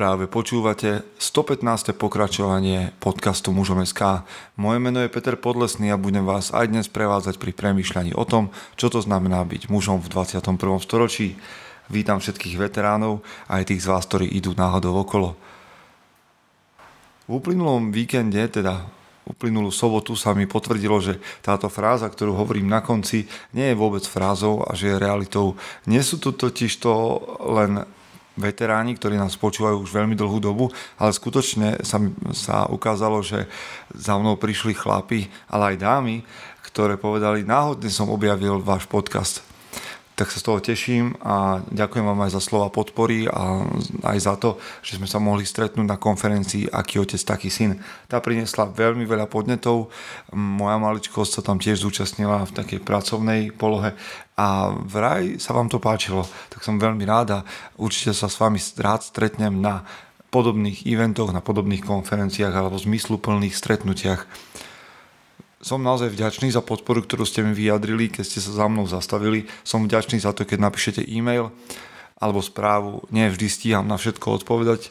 Práve počúvate 115. pokračovanie podcastu Mužom SK. Moje meno je Peter Podlesný a budem vás aj dnes prevádzať pri premýšľaní o tom, čo to znamená byť mužom v 21. storočí. Vítam všetkých veteránov aj tých z vás, ktorí idú náhodou okolo. V uplynulom víkende, teda uplynulú sobotu sa mi potvrdilo, že táto fráza, ktorú hovorím na konci, nie je vôbec frázou a že je realitou. Nie sú to totiž to len veteráni, ktorí nás počúvajú už veľmi dlhú dobu, ale skutočne sa, sa ukázalo, že za mnou prišli chlapi, ale aj dámy, ktoré povedali, náhodne som objavil váš podcast tak sa z toho teším a ďakujem vám aj za slova podpory a aj za to, že sme sa mohli stretnúť na konferencii Aký otec, taký syn. Tá priniesla veľmi veľa podnetov, moja maličkosť sa tam tiež zúčastnila v takej pracovnej polohe a vraj sa vám to páčilo, tak som veľmi ráda. Určite sa s vami rád stretnem na podobných eventoch, na podobných konferenciách alebo zmysluplných stretnutiach som naozaj vďačný za podporu, ktorú ste mi vyjadrili, keď ste sa za mnou zastavili. Som vďačný za to, keď napíšete e-mail alebo správu. Nie vždy stíham na všetko odpovedať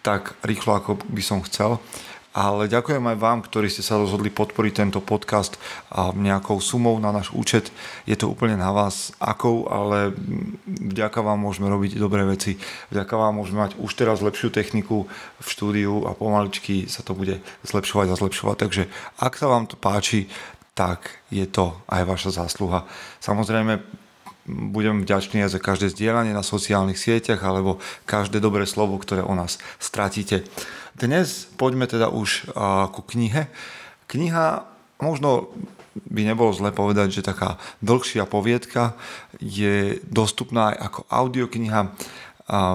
tak rýchlo, ako by som chcel ale ďakujem aj vám, ktorí ste sa rozhodli podporiť tento podcast a nejakou sumou na náš účet. Je to úplne na vás, akou, ale vďaka vám môžeme robiť dobré veci. Vďaka vám môžeme mať už teraz lepšiu techniku v štúdiu a pomaličky sa to bude zlepšovať a zlepšovať. Takže ak sa vám to páči, tak je to aj vaša zásluha. Samozrejme, budem vďačný aj za každé zdieľanie na sociálnych sieťach alebo každé dobré slovo, ktoré o nás stratíte. Dnes poďme teda už ku knihe. Kniha možno by nebolo zle povedať, že taká dlhšia poviedka je dostupná aj ako audiokniha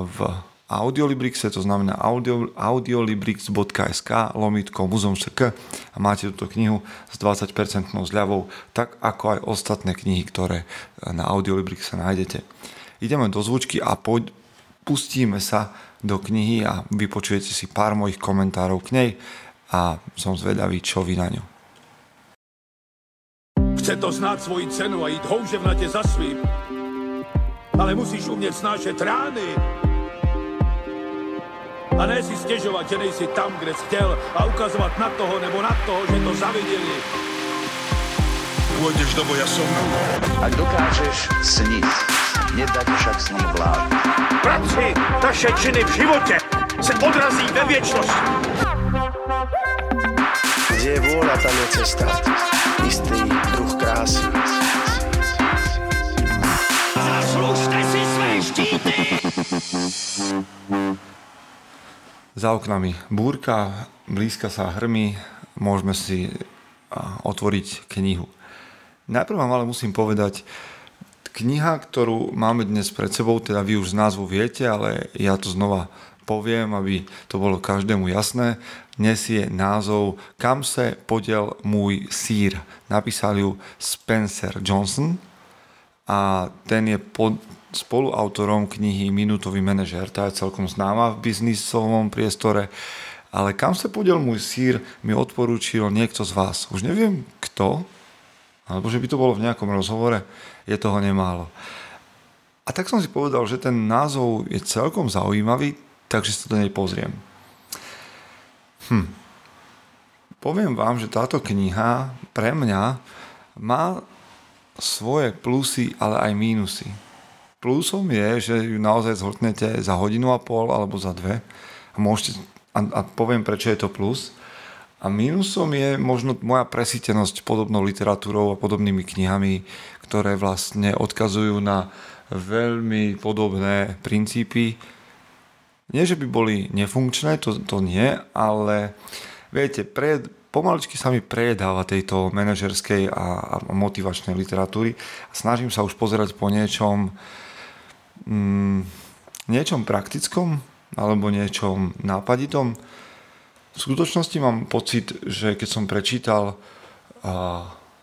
v Audiolibrixe, to znamená audio, audiolibrix.sk lomitko muzom.sk a máte túto knihu s 20% zľavou, tak ako aj ostatné knihy, ktoré na Audiolibrixe nájdete. Ideme do zvučky a poď, pustíme sa do knihy a vypočujete si pár mojich komentárov k nej a som zvedavý, čo vy na ňu. Chce to znáť svoji cenu a ísť houževnate za svým. Ale musíš umieť snášať rány. A ne si stežovať, že nejsi tam, kde si chcel a ukazovať na toho nebo na toho, že to zavideli. Pôjdeš do boja som. Ak dokážeš sniť, nedať však s ním vlád. Práci taše činy v živote se odrazí ve věčnosti. Kde je vôľa, tam je cesta. Istý druh krásy. Zaslužte si své štíty! Za oknami búrka, blízka sa hrmy, môžeme si otvoriť knihu. Najprv vám ale musím povedať, Kniha, ktorú máme dnes pred sebou, teda vy už z názvu viete, ale ja to znova poviem, aby to bolo každému jasné, nesie názov Kam se podiel môj sír. Napísal ju Spencer Johnson a ten je pod, spoluautorom knihy Minútový manažer. Tá je celkom známa v biznisovom priestore. Ale kam sa podiel môj sír, mi odporúčil niekto z vás. Už neviem kto, alebo že by to bolo v nejakom rozhovore je toho nemálo. A tak som si povedal, že ten názov je celkom zaujímavý, takže sa do nej pozriem. Hm. Poviem vám, že táto kniha pre mňa má svoje plusy, ale aj mínusy. Plusom je, že ju naozaj zhltnete za hodinu a pol alebo za dve a, môžete, a, a poviem, prečo je to plus. A mínusom je možno moja presítenosť podobnou literatúrou a podobnými knihami, ktoré vlastne odkazujú na veľmi podobné princípy. Nie, že by boli nefunkčné, to, to nie, ale viete, pre, pomaličky sa mi prejedáva tejto manažerskej a, a motivačnej literatúry a snažím sa už pozerať po niečom, mm, niečom praktickom alebo niečom nápaditom, v skutočnosti mám pocit, že keď som prečítal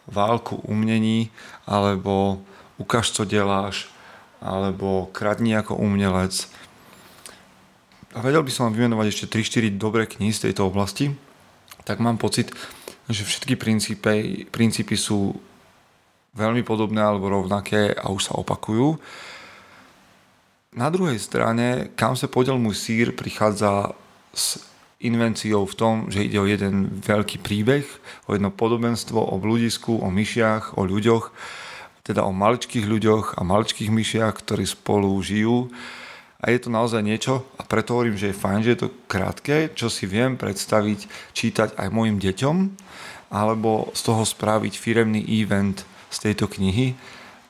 Válku umnení alebo Ukaž, co deláš alebo Kradni ako umelec a vedel by som vám vymenovať ešte 3-4 dobré knihy z tejto oblasti, tak mám pocit, že všetky princípy, princípy sú veľmi podobné alebo rovnaké a už sa opakujú. Na druhej strane, kam sa podiel môj sír, prichádza s invenciou v tom, že ide o jeden veľký príbeh, o jedno podobenstvo, o bludisku, o myšiach, o ľuďoch, teda o maličkých ľuďoch a maličkých myšiach, ktorí spolu žijú. A je to naozaj niečo, a preto hovorím, že je fajn, že je to krátke, čo si viem predstaviť, čítať aj mojim deťom, alebo z toho spraviť firemný event z tejto knihy,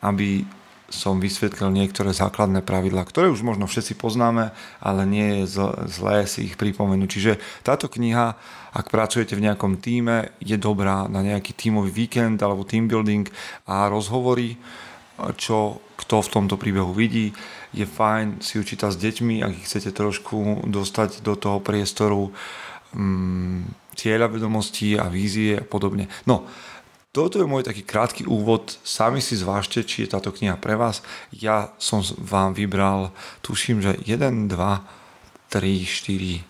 aby som vysvetlil niektoré základné pravidlá, ktoré už možno všetci poznáme, ale nie je zlé si ich pripomenúť. Čiže táto kniha, ak pracujete v nejakom týme, je dobrá na nejaký tímový víkend alebo team building a rozhovory, čo kto v tomto príbehu vidí. Je fajn si ju čítať s deťmi, ak ich chcete trošku dostať do toho priestoru um, cieľa vedomostí a vízie a podobne. No, toto je môj taký krátky úvod. Sami si zvážte, či je táto kniha pre vás. Ja som vám vybral, tuším, že 1, 2, 3, 4,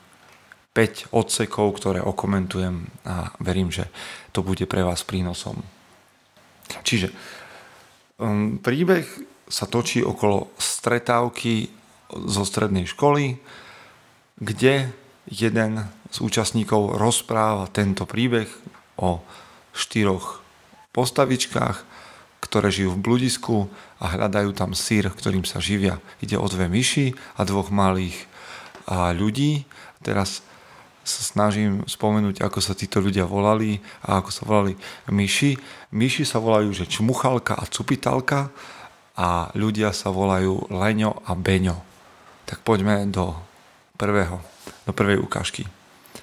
5 odsekov, ktoré okomentujem a verím, že to bude pre vás prínosom. Čiže um, príbeh sa točí okolo stretávky zo strednej školy, kde jeden z účastníkov rozpráva tento príbeh o štyroch postavičkách, ktoré žijú v bludisku a hľadajú tam sír, ktorým sa živia. Ide o dve myši a dvoch malých a ľudí. Teraz sa snažím spomenúť, ako sa títo ľudia volali a ako sa volali myši. Myši sa volajú, že čmuchalka a cupitalka a ľudia sa volajú Leňo a Beňo. Tak poďme do prvého, do prvej ukážky.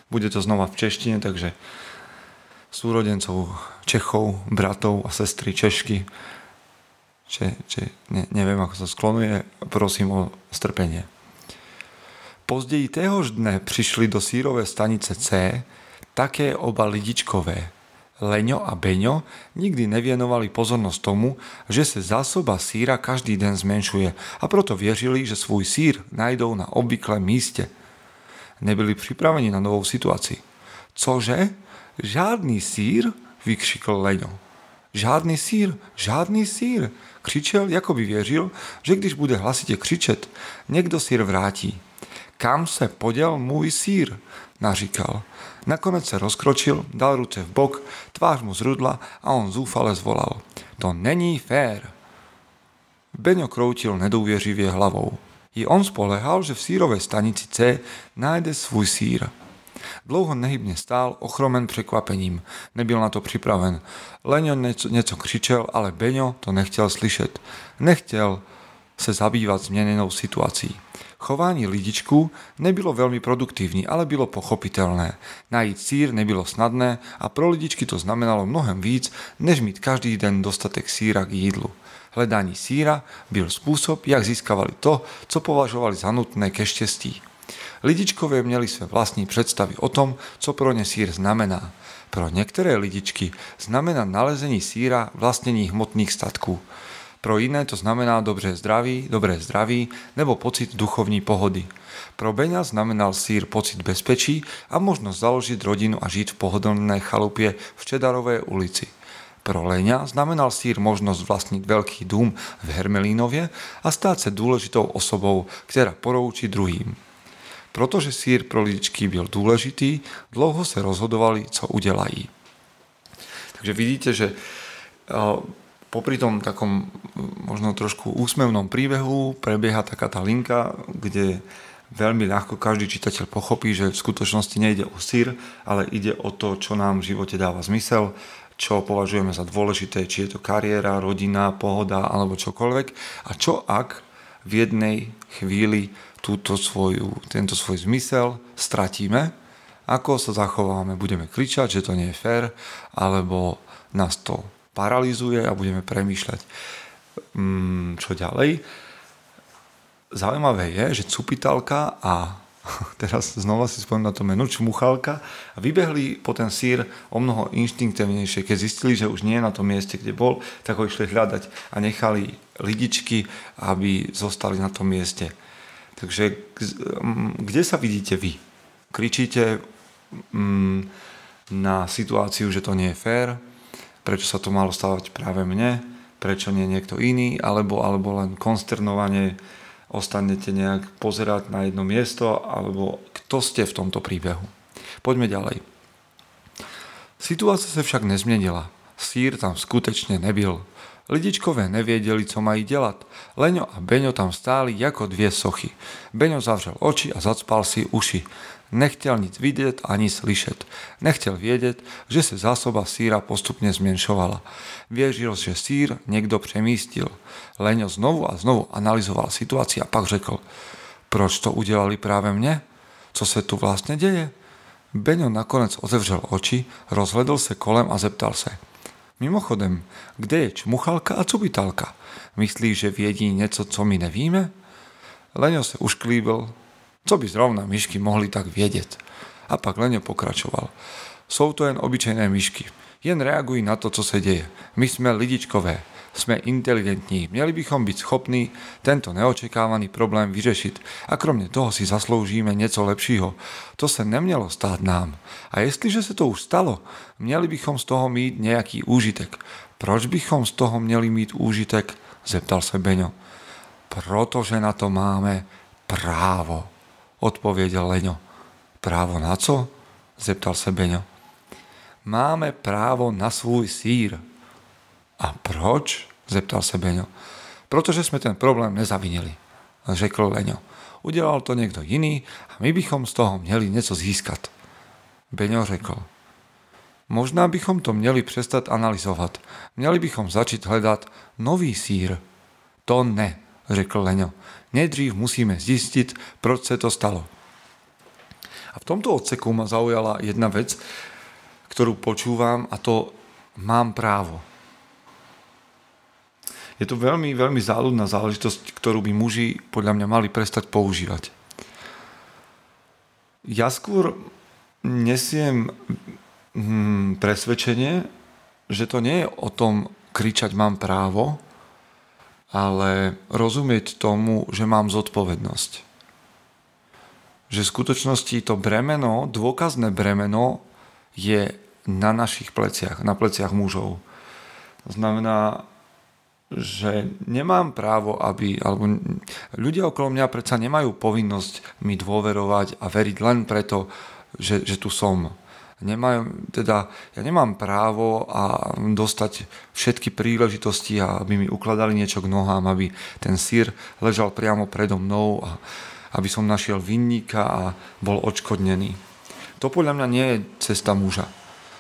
Bude to znova v češtine, takže súrodencov Čechov, bratov a sestry Češky. Če, če, ne, neviem, ako sa sklonuje, prosím o strpenie. Později téhož dne přišli do sírové stanice C také oba lidičkové. Leňo a Beňo nikdy nevienovali pozornosť tomu, že sa zásoba síra každý den zmenšuje a proto věřili, že svůj sír najdou na obvyklém míste. Nebyli připraveni na novou situaci. Cože? Žádný sír? vykřikl Leňo. Žádný sír, žádný sír, křičel, jako by věřil, že když bude hlasitě křičet, někdo sír vrátí. Kam se poděl můj sír? naříkal. Nakonec se rozkročil, dal ruce v bok, tvář mu zrudla a on zúfale zvolal. To není fér. Beňo kroutil nedůvěřivě hlavou. I on spolehal, že v sírové stanici C najde svůj sír. Dlouho nehybne stál, ochromen překvapením. Nebyl na to připraven. Leňo něco, něco křičel, ale Beňo to nechtěl slyšet. Nechtěl se zabývat změnenou situací. Chování lidičku nebylo veľmi produktívne, ale bylo pochopiteľné. Najít sír nebylo snadné a pro lidičky to znamenalo mnohem víc, než mít každý den dostatek síra k jídlu. Hledání síra byl způsob, jak získavali to, co považovali za nutné ke štěstí. Lidičkové měli své vlastní představy o tom, co pro ně sír znamená. Pro některé lidičky znamená nalezení síra vlastnení hmotných statků. Pro jiné to znamená dobré zdraví, dobré zdraví nebo pocit duchovní pohody. Pro Beňa znamenal sír pocit bezpečí a možnosť založiť rodinu a žiť v pohodlnej chalupie v Čedarovej ulici. Pro Leňa znamenal sír možnosť vlastniť veľký dům v Hermelínovie a stát sa dôležitou osobou, ktorá poroučí druhým. Protože sír pro lidičky byl důležitý, dlouho se rozhodovali, co udělají. Takže vidíte, že popri tom takom možno trošku úsmevnom príbehu prebieha taká tá linka, kde veľmi ľahko každý čitateľ pochopí, že v skutočnosti nejde o sír, ale ide o to, čo nám v živote dáva zmysel, čo považujeme za dôležité, či je to kariéra, rodina, pohoda alebo čokoľvek a čo ak v jednej chvíli túto svoju, tento svoj zmysel stratíme, ako sa zachováme, budeme kričať, že to nie je fér, alebo nás to paralizuje a budeme premýšľať, mm, čo ďalej. Zaujímavé je, že cupitalka a teraz znova si spomínam na to meno, čmuchalka a vybehli po ten sír o mnoho inštinktívnejšie. Keď zistili, že už nie je na tom mieste, kde bol, tak ho išli hľadať a nechali lidičky, aby zostali na tom mieste. Takže kde sa vidíte vy? Kričíte mm, na situáciu, že to nie je fér, prečo sa to malo stávať práve mne, prečo nie niekto iný, alebo, alebo len konsternovanie ostanete nejak pozerať na jedno miesto, alebo kto ste v tomto príbehu. Poďme ďalej. Situácia sa však nezmenila. Sír tam skutečne nebyl. Lidičkové neviedeli, co mají dělat. Leňo a Beňo tam stáli ako dvie sochy. Beňo zavřel oči a zacpal si uši. Nechtěl nic vidieť ani slyšet. Nechtěl vědět, že se zásoba síra postupne zmenšovala. Věřil, že sír niekto přemístil. Leňo znovu a znovu analyzoval situáciu a pak řekl, proč to udělali práve mne? Co se tu vlastne deje? Beňo nakonec otevřel oči, rozhledl se kolem a zeptal se – Mimochodem, kde je čmuchalka a cubitalka? Myslíš, že vědí něco, co my nevíme? Leňo se ušklíbil, co by zrovna myšky mohli tak vědět. A pak Leňo pokračoval. Jsou to jen obyčejné myšky. Jen reagují na to, co se děje. My jsme lidičkové sme inteligentní. Měli bychom byť schopní tento neočekávaný problém vyřešit a kromě toho si zasloužíme něco lepšího. To se nemělo stát nám. A jestliže se to už stalo, měli bychom z toho mít nějaký úžitek. Proč bychom z toho měli mít úžitek? Zeptal se Beňo. Protože na to máme právo, odpověděl Leňo. Právo na co? Zeptal se Beňo. Máme právo na svůj sír, a proč? Zeptal se Beňo. Protože jsme ten problém nezavinili, řekl Leňo. Udělal to někdo jiný a my bychom z toho měli něco získat. Beňo řekl. Možná bychom to měli přestat analyzovat. Měli bychom začít hledat nový sír. To ne, řekl Leňo. Nejdřív musíme zjistit, proč se to stalo. A v tomto odseku ma zaujala jedna vec, ktorú počúvam a to mám právo je to veľmi, veľmi záľudná záležitosť, ktorú by muži podľa mňa mali prestať používať. Ja skôr nesiem hm, presvedčenie, že to nie je o tom kričať mám právo, ale rozumieť tomu, že mám zodpovednosť. Že v skutočnosti to bremeno, dôkazné bremeno je na našich pleciach, na pleciach mužov. To znamená, že nemám právo, aby, alebo ľudia okolo mňa predsa nemajú povinnosť mi dôverovať a veriť len preto, že, že tu som. Nemajú, teda, ja nemám právo a dostať všetky príležitosti, aby mi ukladali niečo k nohám, aby ten sír ležal priamo predo mnou a aby som našiel vinníka a bol odškodnený. To podľa mňa nie je cesta muža.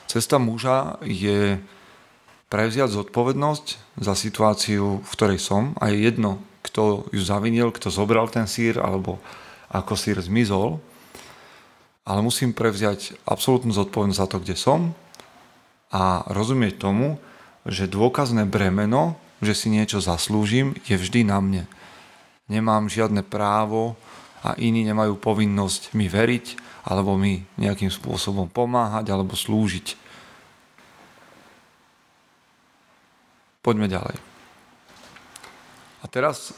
Cesta muža je prevziať zodpovednosť za situáciu, v ktorej som a je jedno, kto ju zavinil, kto zobral ten sír alebo ako sír zmizol, ale musím prevziať absolútnu zodpovednosť za to, kde som a rozumieť tomu, že dôkazné bremeno, že si niečo zaslúžim, je vždy na mne. Nemám žiadne právo a iní nemajú povinnosť mi veriť alebo mi nejakým spôsobom pomáhať alebo slúžiť. Poďme ďalej. A teraz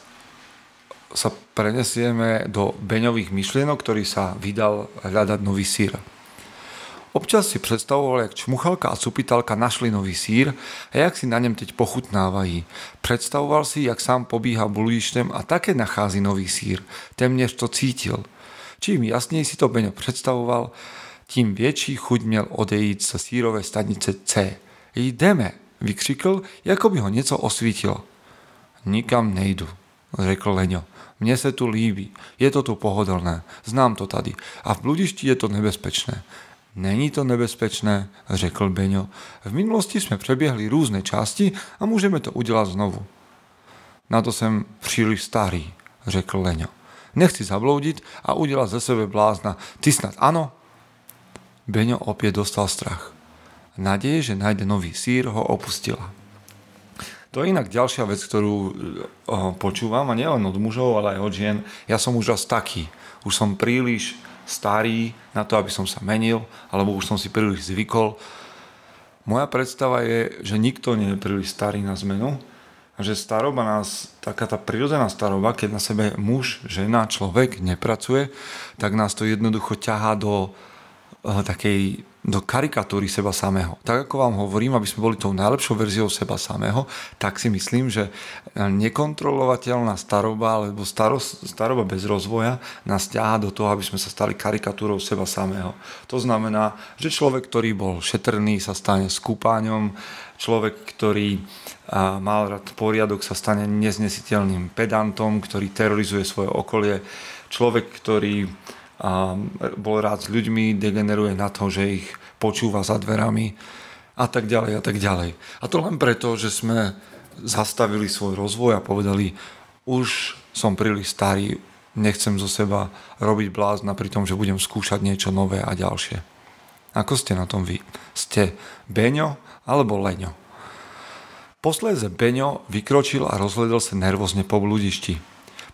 sa prenesieme do Beňových myšlienok, ktorý sa vydal hľadať nový sír. Občas si predstavoval, jak čmuchalka a cupitalka našli nový sír a jak si na ňom teď pochutnávají. Predstavoval si, jak sám pobíha bludištem a také nachází nový sír. Temnež to cítil. Čím jasnej si to Beňo predstavoval, tím větší chuť měl odejít sa sírové stanice C. Jdeme, vykřikl, jako by ho něco osvítilo. Nikam nejdu, řekl Leňo. Mne se tu líbí, je to tu pohodlné, znám to tady a v bludišti je to nebezpečné. Není to nebezpečné, řekl Beňo. V minulosti jsme přeběhli různé části a můžeme to udělat znovu. Na to jsem příliš starý, řekl Leňo. Nechci zabloudit a udělat ze sebe blázna. Ty snad ano? Beňo opět dostal strach nádeje, že nájde nový sír, ho opustila. To je inak ďalšia vec, ktorú eh, počúvam, a nielen od mužov, ale aj od žien. Ja som už raz taký. Už som príliš starý na to, aby som sa menil, alebo už som si príliš zvykol. Moja predstava je, že nikto nie je príliš starý na zmenu a že staroba nás, taká tá prirodzená staroba, keď na sebe muž, žena, človek nepracuje, tak nás to jednoducho ťahá do takej do karikatúry seba samého. Tak ako vám hovorím, aby sme boli tou najlepšou verziou seba samého, tak si myslím, že nekontrolovateľná staroba alebo staros, staroba bez rozvoja nás ťahá do toho, aby sme sa stali karikatúrou seba samého. To znamená, že človek, ktorý bol šetrný, sa stane skúpaňom, človek, ktorý mal rád poriadok, sa stane neznesiteľným pedantom, ktorý terorizuje svoje okolie, človek, ktorý a bol rád s ľuďmi, degeneruje na to, že ich počúva za dverami a tak ďalej a tak ďalej. A to len preto, že sme zastavili svoj rozvoj a povedali, už som príliš starý, nechcem zo seba robiť blázna pri tom, že budem skúšať niečo nové a ďalšie. Ako ste na tom vy? Ste Beňo alebo Leňo? Posledze Beňo vykročil a rozhledol sa nervózne po bludišti.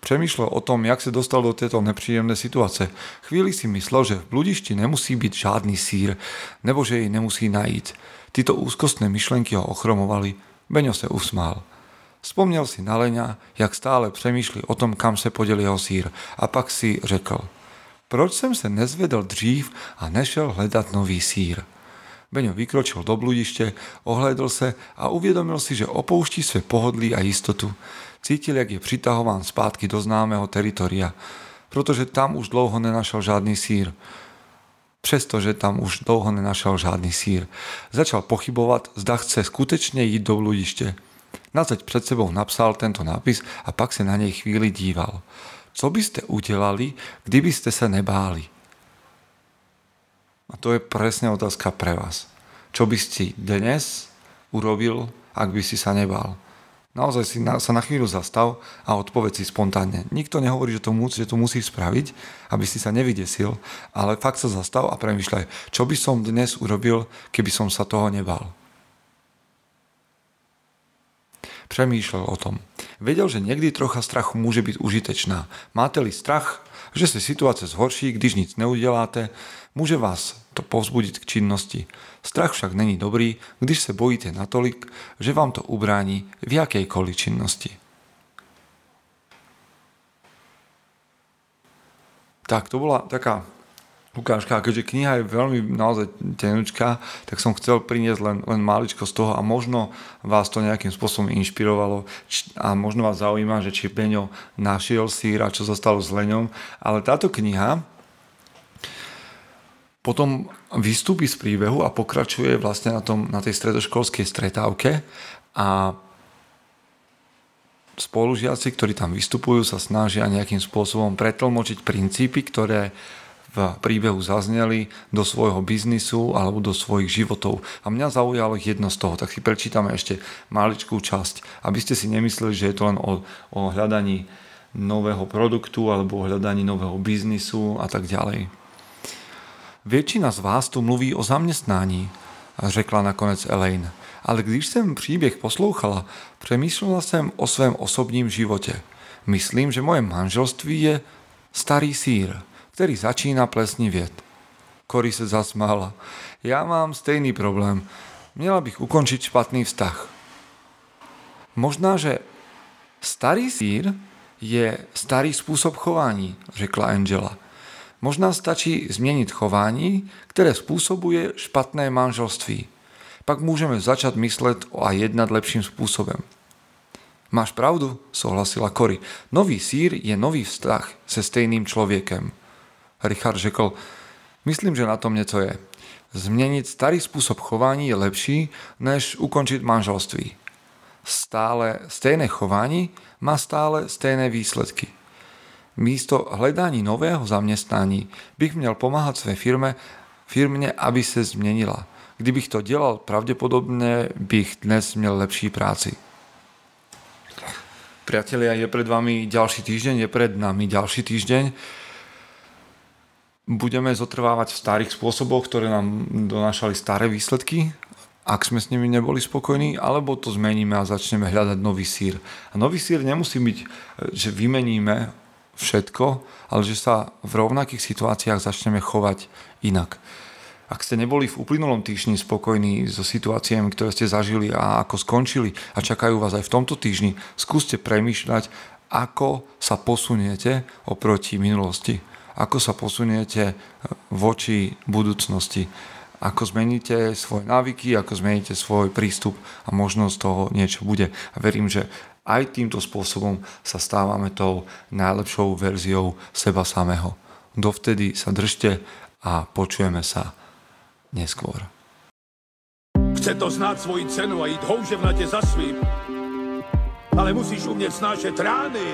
Přemýšlel o tom, jak se dostal do této nepříjemné situace. Chvíli si myslel, že v bludišti nemusí být žádný sír, nebo že jej nemusí najít. Tyto úzkostné myšlenky ho ochromovali. Beňo se usmál. Vzpomněl si na Leňa, jak stále přemýšlí o tom, kam se poděl jeho sír a pak si řekl, proč jsem se nezvedl dřív a nešel hledat nový sír. Beňo vykročil do bludiště, ohlédl se a uvědomil si, že opouští své pohodlí a jistotu. Cítil, jak je přitahován zpátky do známého teritoria, protože tam už dlouho nenašel žádný sír. Přestože tam už dlouho nenašel žádný sír. Začal pochybovat, zda chce skutečně jít do bludiště. Na zeď před sebou napsal tento nápis a pak se na něj chvíli díval. Co byste udělali, kdybyste se nebáli? A to je presne otázka pre vás. Čo by ste dnes urobil, ak by si sa nebál? Naozaj si na, sa na chvíľu zastav a odpoveď si spontánne. Nikto nehovorí, že to, musí, že to musíš spraviť, aby si sa nevydesil, ale fakt sa zastav a premyšľaj, čo by som dnes urobil, keby som sa toho nebal. Přemýšľal o tom. Vedel, že niekdy trocha strachu môže byť užitečná. Máte-li strach, že sa situácia zhorší, když nic neuděláte, môže vás to povzbudiť k činnosti. Strach však není dobrý, když se bojíte natolik, že vám to ubrání v jakejkoliv činnosti. Tak, to bola taká ukážka, keďže kniha je veľmi naozaj tenučká, tak som chcel priniesť len, len maličko z toho a možno vás to nejakým spôsobom inšpirovalo. A možno vás zaujíma, že či Beňo našiel sír a čo sa stalo s Leňom, ale táto kniha potom vystúpi z príbehu a pokračuje vlastne na, tom, na tej stredoškolskej stretávke. A spolužiaci, ktorí tam vystupujú, sa snažia nejakým spôsobom pretlmočiť princípy, ktoré v príbehu zazneli do svojho biznisu alebo do svojich životov. A mňa zaujalo jedno z toho, tak si prečítame ešte maličkú časť, aby ste si nemysleli, že je to len o, o hľadaní nového produktu alebo o hľadaní nového biznisu a tak ďalej. Většina z vás tu mluví o zaměstnání, řekla nakonec Elaine. Ale když jsem příběh poslouchala, přemýšlela jsem o svém osobním životě. Myslím, že moje manželství je starý sír, který začíná plesnivět. Cory se zasmála. Já mám stejný problém. Měla bych ukončiť špatný vztah. Možná, že starý sír je starý spôsob chování, řekla Angela. Možná stačí změnit chování, které způsobuje špatné manželství. Pak můžeme začať myslet a jednat lepším způsobem. Máš pravdu, souhlasila Cory. Nový sír je nový vztah se stejným člověkem. Richard řekl, myslím, že na tom něco je. Změnit starý způsob chování je lepší, než ukončit manželství. Stále stejné chování má stále stejné výsledky. Místo hledání nového zaměstnání bych měl pomáhat své firme, firmě, aby se změnila. Kdybych to dělal, pravděpodobně bych dnes měl lepší práci. Priatelia, je pred vami ďalší týždeň, je pred nami ďalší týždeň. Budeme zotrvávať v starých spôsoboch, ktoré nám donášali staré výsledky, ak sme s nimi neboli spokojní, alebo to zmeníme a začneme hľadať nový sír. A nový sír nemusí byť, že vymeníme všetko, ale že sa v rovnakých situáciách začneme chovať inak. Ak ste neboli v uplynulom týždni spokojní so situáciami, ktoré ste zažili a ako skončili a čakajú vás aj v tomto týždni, skúste premýšľať, ako sa posuniete oproti minulosti. Ako sa posuniete voči budúcnosti, ako zmeníte svoje návyky, ako zmeníte svoj prístup a možnosť toho niečo bude. A verím, že aj týmto spôsobom sa stávame tou najlepšou verziou seba samého. Dovtedy sa držte a počujeme sa neskôr. Chce to znát svoji cenu a jít houževnatě za svým. Ale musíš umět snášet rány.